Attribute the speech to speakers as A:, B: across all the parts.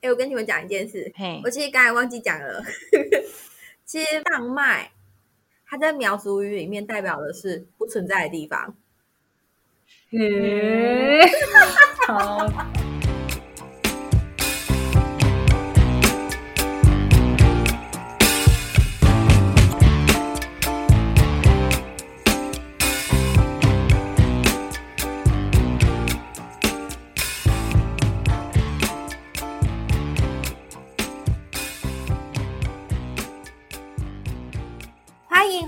A: 哎，我跟你们讲一件事，我其实刚才忘记讲了。其实浪脉，它在苗族语里面代表的是不存在的地方。
B: 嘿，好，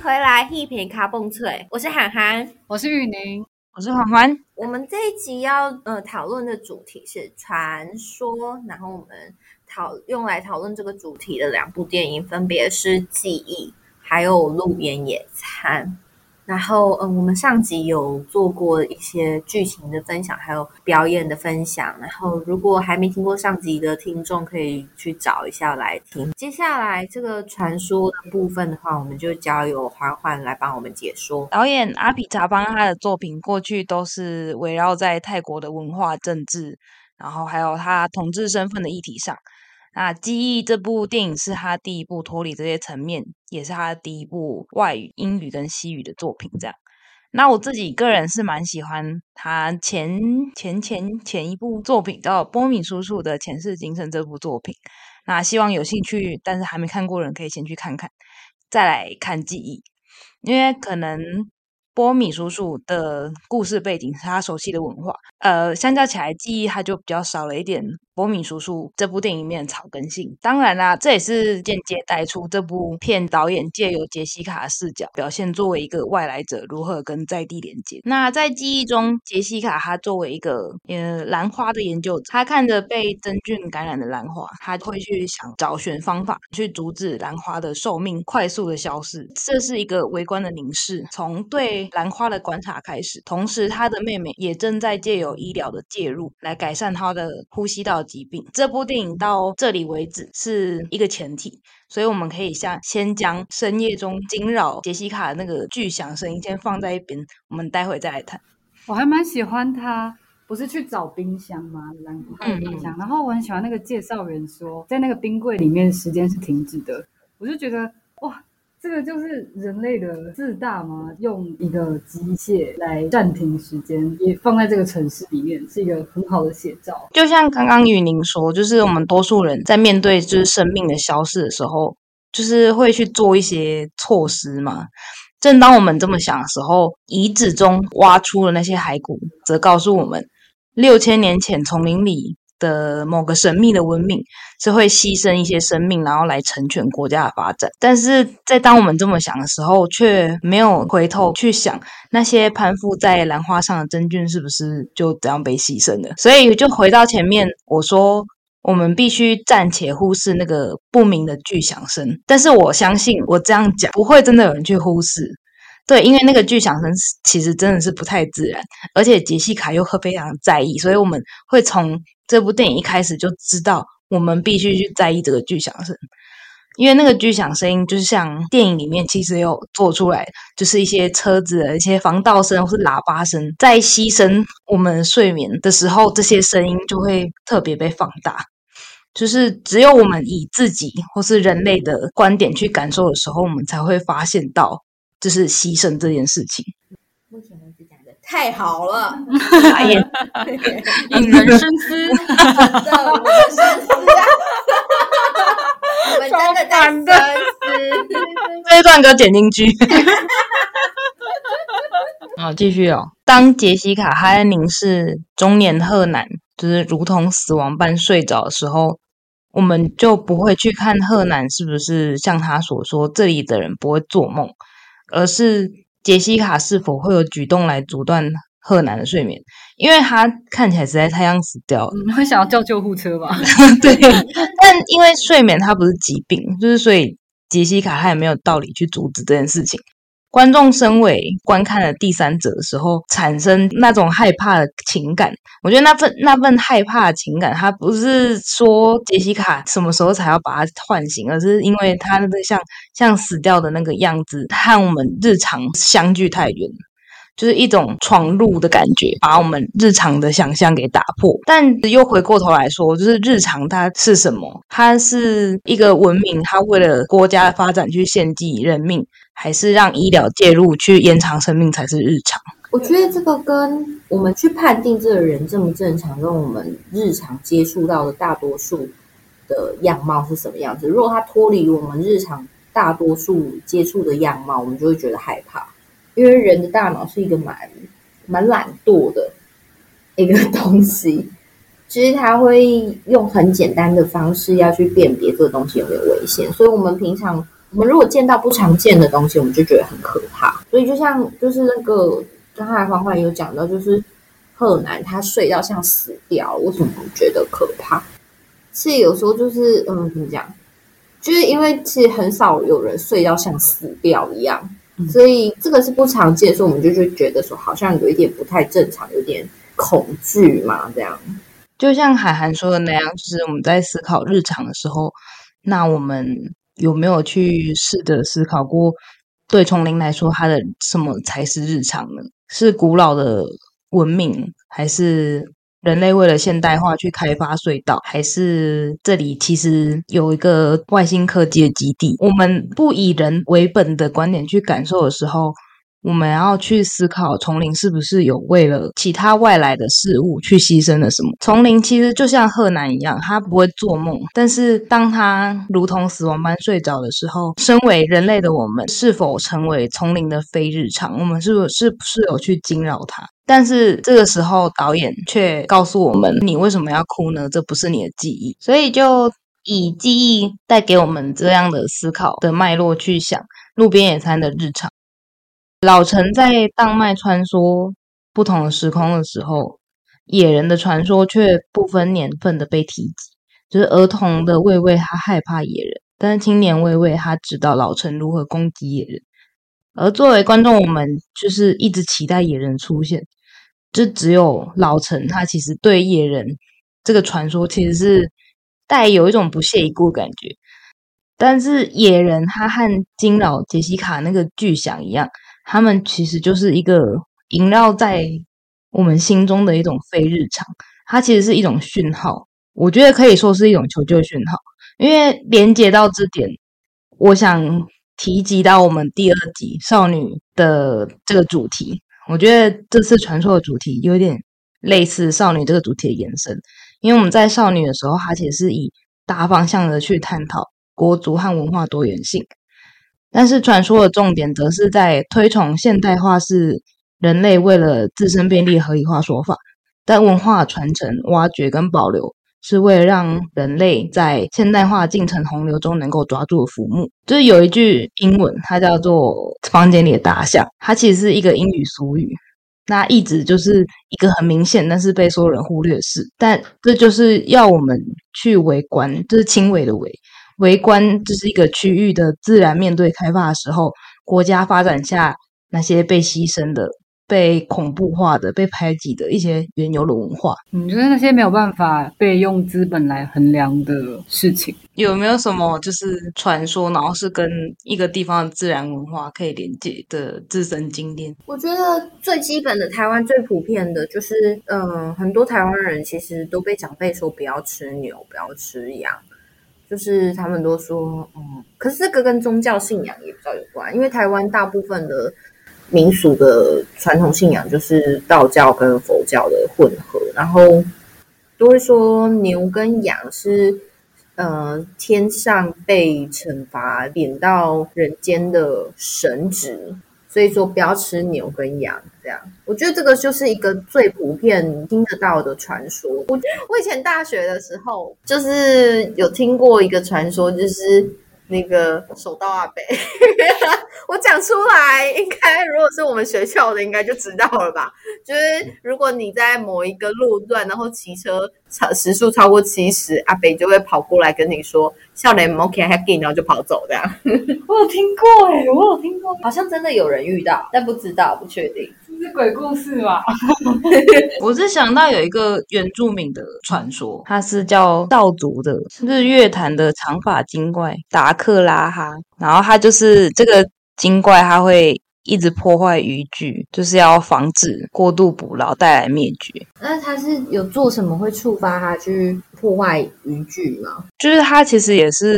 A: 回来，一瓶卡蹦脆，我是涵涵。
B: 我是雨宁，
C: 我是环环。
A: 我们这一集要呃讨论的主题是传说，然后我们讨用来讨论这个主题的两部电影分别是《记忆》还有《路边野餐》。然后，嗯，我们上集有做过一些剧情的分享，还有表演的分享。然后，如果还没听过上集的听众，可以去找一下来听。接下来这个传说的部分的话，我们就交由环环来帮我们解说。
C: 导演阿比查邦他的作品过去都是围绕在泰国的文化、政治，然后还有他统治身份的议题上。那《记忆》这部电影是他第一部脱离这些层面，也是他第一部外语英语跟西语的作品。这样，那我自己个人是蛮喜欢他前前前前一部作品叫《波米叔叔的前世今生》这部作品。那希望有兴趣但是还没看过人可以先去看看，再来看《记忆》，因为可能。波米叔叔的故事背景是他熟悉的文化，呃，相较起来，记忆他就比较少了一点博敏叔叔这部电影里面草根性。当然啦，这也是间接带出这部片导演借由杰西卡的视角，表现作为一个外来者如何跟在地连接。那在记忆中，杰西卡她作为一个呃兰花的研究者，她看着被真菌感染的兰花，她会去想找寻方法去阻止兰花的寿命快速的消失。这是一个微观的凝视，从对兰花的观察开始，同时他的妹妹也正在借由医疗的介入来改善她的呼吸道疾病。这部电影到这里为止是一个前提，所以我们可以像先将深夜中惊扰杰西卡的那个巨响声音先放在一边，我们待会再来谈。
B: 我还蛮喜欢他，不是去找冰箱吗？然后我很喜欢那个介绍员说，在那个冰柜里面时间是停止的，我就觉得哇。这个就是人类的自大吗？用一个机械来暂停时间，也放在这个城市里面，是一个很好的写照。
C: 就像刚刚雨宁说，就是我们多数人在面对就是生命的消逝的时候，就是会去做一些措施嘛。正当我们这么想的时候，遗址中挖出的那些骸骨，则告诉我们，六千年前丛林里。的某个神秘的文明是会牺牲一些生命，然后来成全国家的发展。但是在当我们这么想的时候，却没有回头去想那些攀附在兰花上的真菌是不是就这样被牺牲了。所以就回到前面，我说我们必须暂且忽视那个不明的巨响声。但是我相信，我这样讲不会真的有人去忽视。对，因为那个巨响声其实真的是不太自然，而且杰西卡又会非常在意，所以我们会从。这部电影一开始就知道，我们必须去在意这个巨响声，因为那个巨响声音就是像电影里面其实有做出来，就是一些车子的一些防盗声或是喇叭声，在牺牲我们睡眠的时候，这些声音就会特别被放大。就是只有我们以自己或是人类的观点去感受的时候，我们才会发现到，就是牺牲这件事情。
A: 目前太好了，
B: 引人深思。
A: 真的，我们深思啊！我们真的在深思。
C: 这一段给我剪进去。好，继续哦。当杰西卡还在凝视中年赫南，就是如同死亡般睡着的时候，我们就不会去看赫南是不是像他所说，这里的人不会做梦，而是。杰西卡是否会有举动来阻断赫南的睡眠？因为他看起来实在太像死掉了。
B: 你会想要叫救护车吧？
C: 对，但因为睡眠它不是疾病，就是所以杰西卡他也没有道理去阻止这件事情。观众身为观看的第三者的时候，产生那种害怕的情感。我觉得那份那份害怕的情感，它不是说杰西卡什么时候才要把它唤醒，而是因为它那个像像死掉的那个样子，和我们日常相距太远，就是一种闯入的感觉，把我们日常的想象给打破。但又回过头来说，就是日常它是什么？它是一个文明，它为了国家的发展去献祭人命，还是让医疗介入去延长生命才是日常？
A: 我觉得这个跟我们去判定这个人正不正常，跟我们日常接触到的大多数的样貌是什么样子。如果他脱离我们日常大多数接触的样貌，我们就会觉得害怕。因为人的大脑是一个蛮蛮懒惰的一个东西，其实他会用很简单的方式要去辨别这个东西有没有危险。所以，我们平常我们如果见到不常见的东西，我们就觉得很可怕。所以，就像就是那个。刚才欢欢有讲到，就是贺南他睡到像死掉，为什么觉得可怕？是有时候就是嗯，怎么讲？就是因为其实很少有人睡到像死掉一样，所以这个是不常见，所以我们就就觉得说好像有一点不太正常，有点恐惧嘛。这样，
C: 就像海涵说的那样，就是我们在思考日常的时候，那我们有没有去试着思考过，对丛林来说，它的什么才是日常呢？是古老的文明，还是人类为了现代化去开发隧道，还是这里其实有一个外星科技的基地？我们不以人为本的观点去感受的时候。我们要去思考，丛林是不是有为了其他外来的事物去牺牲了什么？丛林其实就像贺南一样，他不会做梦，但是当他如同死亡般睡着的时候，身为人类的我们，是否成为丛林的非日常？我们是不是不是有去惊扰他？但是这个时候，导演却告诉我们：你为什么要哭呢？这不是你的记忆。所以就以记忆带给我们这样的思考的脉络去想路边野餐的日常。老陈在荡脉穿梭不同的时空的时候，野人的传说却不分年份的被提及。就是儿童的魏魏他害怕野人，但是青年魏魏他知道老陈如何攻击野人。而作为观众，我们就是一直期待野人出现。就只有老陈他其实对野人这个传说其实是带有一种不屑一顾感觉。但是野人他和惊扰杰西卡那个巨响一样。他们其实就是一个萦绕在我们心中的一种非日常，它其实是一种讯号，我觉得可以说是一种求救讯号。因为连接到这点，我想提及到我们第二集少女的这个主题，我觉得这次传说的主题有点类似少女这个主题的延伸，因为我们在少女的时候，它其实是以大方向的去探讨国族和文化多元性。但是传说的重点则是在推崇现代化是人类为了自身便利合理化说法，但文化传承、挖掘跟保留是为了让人类在现代化进程洪流中能够抓住浮木。就是有一句英文，它叫做“房间里的大象”，它其实是一个英语俗语，那一直就是一个很明显但是被所有人忽略的事。但这就是要我们去围观，就是轻微的围。围观这是一个区域的自然面对开发的时候，国家发展下那些被牺牲的、被恐怖化的、被排挤的一些原有的文化。
B: 你觉得那些没有办法被用资本来衡量的事情，
C: 有没有什么就是传说，然后是跟一个地方的自然文化可以连接的自身经验？
A: 我觉得最基本的台湾最普遍的就是，嗯，很多台湾人其实都被长辈说不要吃牛，不要吃羊。就是他们都说，嗯，可是这个跟宗教信仰也比较有关，因为台湾大部分的民俗的传统信仰就是道教跟佛教的混合，然后都会说牛跟羊是，呃，天上被惩罚贬到人间的神职。所以说不要吃牛跟羊，这样我觉得这个就是一个最普遍听得到的传说。我我以前大学的时候就是有听过一个传说，就是。那个手刀阿北，我讲出来，应该如果是我们学校的，应该就知道了吧？就是如果你在某一个路段，然后骑车超时速超过七十，阿北就会跑过来跟你说“笑脸 OK happy”，然后就跑走这样。
B: 我有听过哎，我有听过，
A: 好像真的有人遇到，但不知道，不确定。
B: 是鬼故事吧？
C: 我是想到有一个原住民的传说，他是叫道族的，是乐坛的长发精怪达克拉哈。然后他就是这个精怪，他会一直破坏渔具，就是要防止过度捕捞带来灭绝。
A: 那他是有做什么会触发他去破坏渔具吗？
C: 就是它其实也是，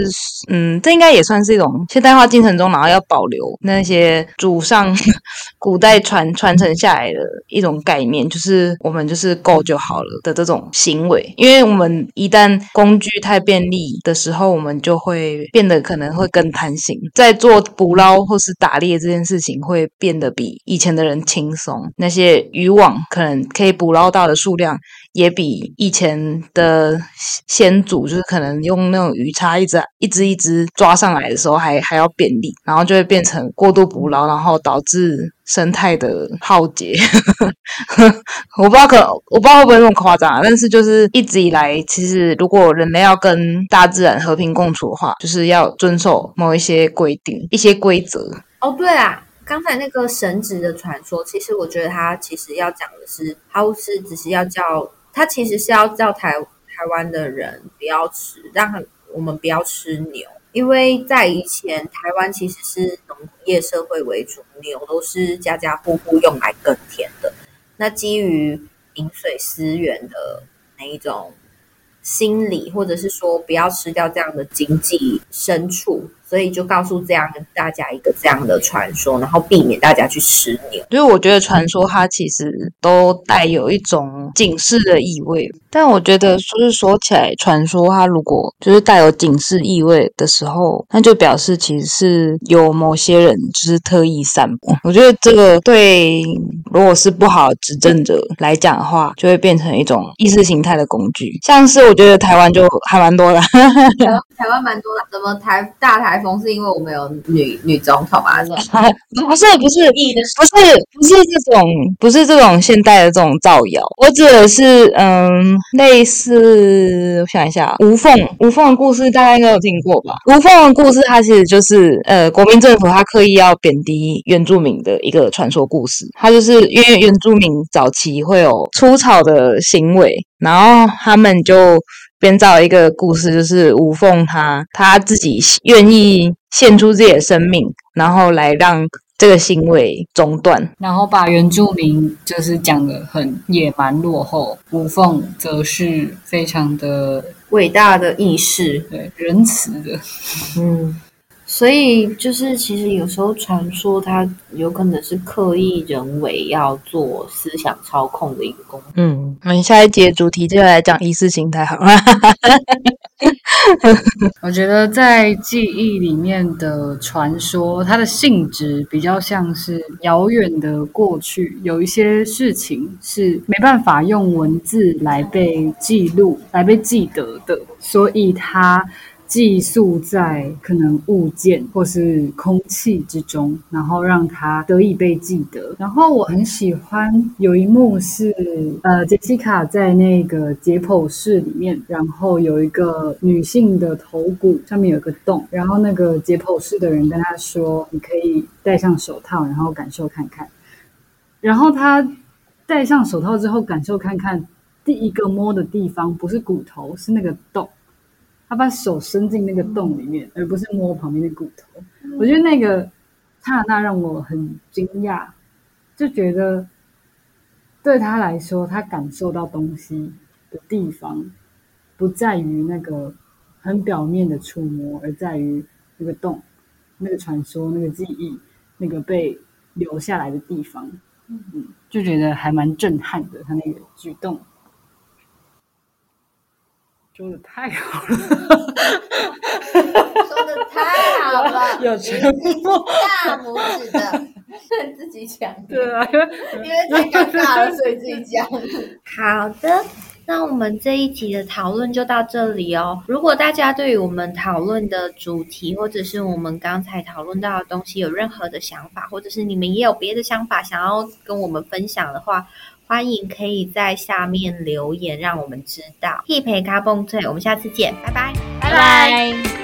C: 嗯，这应该也算是一种现代化进程中，然后要保留那些祖上 古代传传承下来的一种概念，就是我们就是够就好了的这种行为。因为我们一旦工具太便利的时候，我们就会变得可能会更贪心，在做捕捞或是打猎这件事情会变得比以前的人轻松。那些渔网可能可以捕捞到的数量。也比以前的先祖，就是可能用那种鱼叉一直一只一只抓上来的时候，还还要便利，然后就会变成过度捕捞，然后导致生态的浩劫。我不知道可我不知道会不会那么夸张，但是就是一直以来，其实如果人类要跟大自然和平共处的话，就是要遵守某一些规定、一些规则。
A: 哦，对啊。刚才那个神职的传说，其实我觉得他其实要讲的是，他是只是要叫。他其实是要叫台台湾的人不要吃，让他我们不要吃牛，因为在以前台湾其实是农业社会为主，牛都是家家户户用来耕田的。那基于饮水思源的那一种心理，或者是说不要吃掉这样的经济牲畜。所以就告诉这样大家一个这样的传说，然后避免大家去吃牛。
C: 所以我觉得传说它其实都带有一种警示的意味。但我觉得就是说起来，传说它如果就是带有警示意味的时候，那就表示其实是有某些人就是特意散播。我觉得这个对如果是不好执政者来讲的话，就会变成一种意识形态的工具。像是我觉得台湾就还蛮多的，
A: 台湾蛮多的，怎么台大台风？是因为我们有女女总统啊？不是
C: 不是不是不是不是这种不是这种现代的这种造谣。我指的是嗯，类似我想一下，吴凤吴凤的故事大家应该有听过吧？吴凤的故事它其实就是呃，国民政府他刻意要贬低原住民的一个传说故事。它就是因为原住民早期会有粗草的行为，然后他们就。编造一个故事，就是吴凤他他自己愿意献出自己的生命，然后来让这个行为中断，
B: 然后把原住民就是讲的很野蛮落后，吴凤则是非常的
A: 伟大的意识，
B: 对仁慈的，
A: 嗯。所以就是，其实有时候传说它有可能是刻意人为要做思想操控的一个工具。
C: 嗯，我们下一节主题就来讲意识形态，好了？
B: 我觉得在记忆里面的传说，它的性质比较像是遥远的过去，有一些事情是没办法用文字来被记录、来被记得的，所以它。寄宿在可能物件或是空气之中，然后让它得以被记得。然后我很喜欢有一幕是，呃，杰西卡在那个解剖室里面，然后有一个女性的头骨上面有个洞，然后那个解剖室的人跟他说：“你可以戴上手套，然后感受看看。”然后他戴上手套之后，感受看看，第一个摸的地方不是骨头，是那个洞。他把手伸进那个洞里面，而不是摸旁边的骨头。我觉得那个刹那让我很惊讶，就觉得对他来说，他感受到东西的地方不在于那个很表面的触摸，而在于那个洞、那个传说、那个记忆、那个被留下来的地方。嗯，就觉得还蛮震撼的，他那个举动。说的太好了，说
A: 的太好了，
B: 有全
A: 大拇指的，自己讲。
B: 对啊，
A: 因为太尴尬了，所以自己讲。好的，那我们这一集的讨论就到这里哦。如果大家对于我们讨论的主题，或者是我们刚才讨论到的东西有任何的想法，或者是你们也有别的想法想要跟我们分享的话，欢迎可以在下面留言，让我们知道。一陪咖蹦脆，我们下次见，拜拜，
C: 拜拜。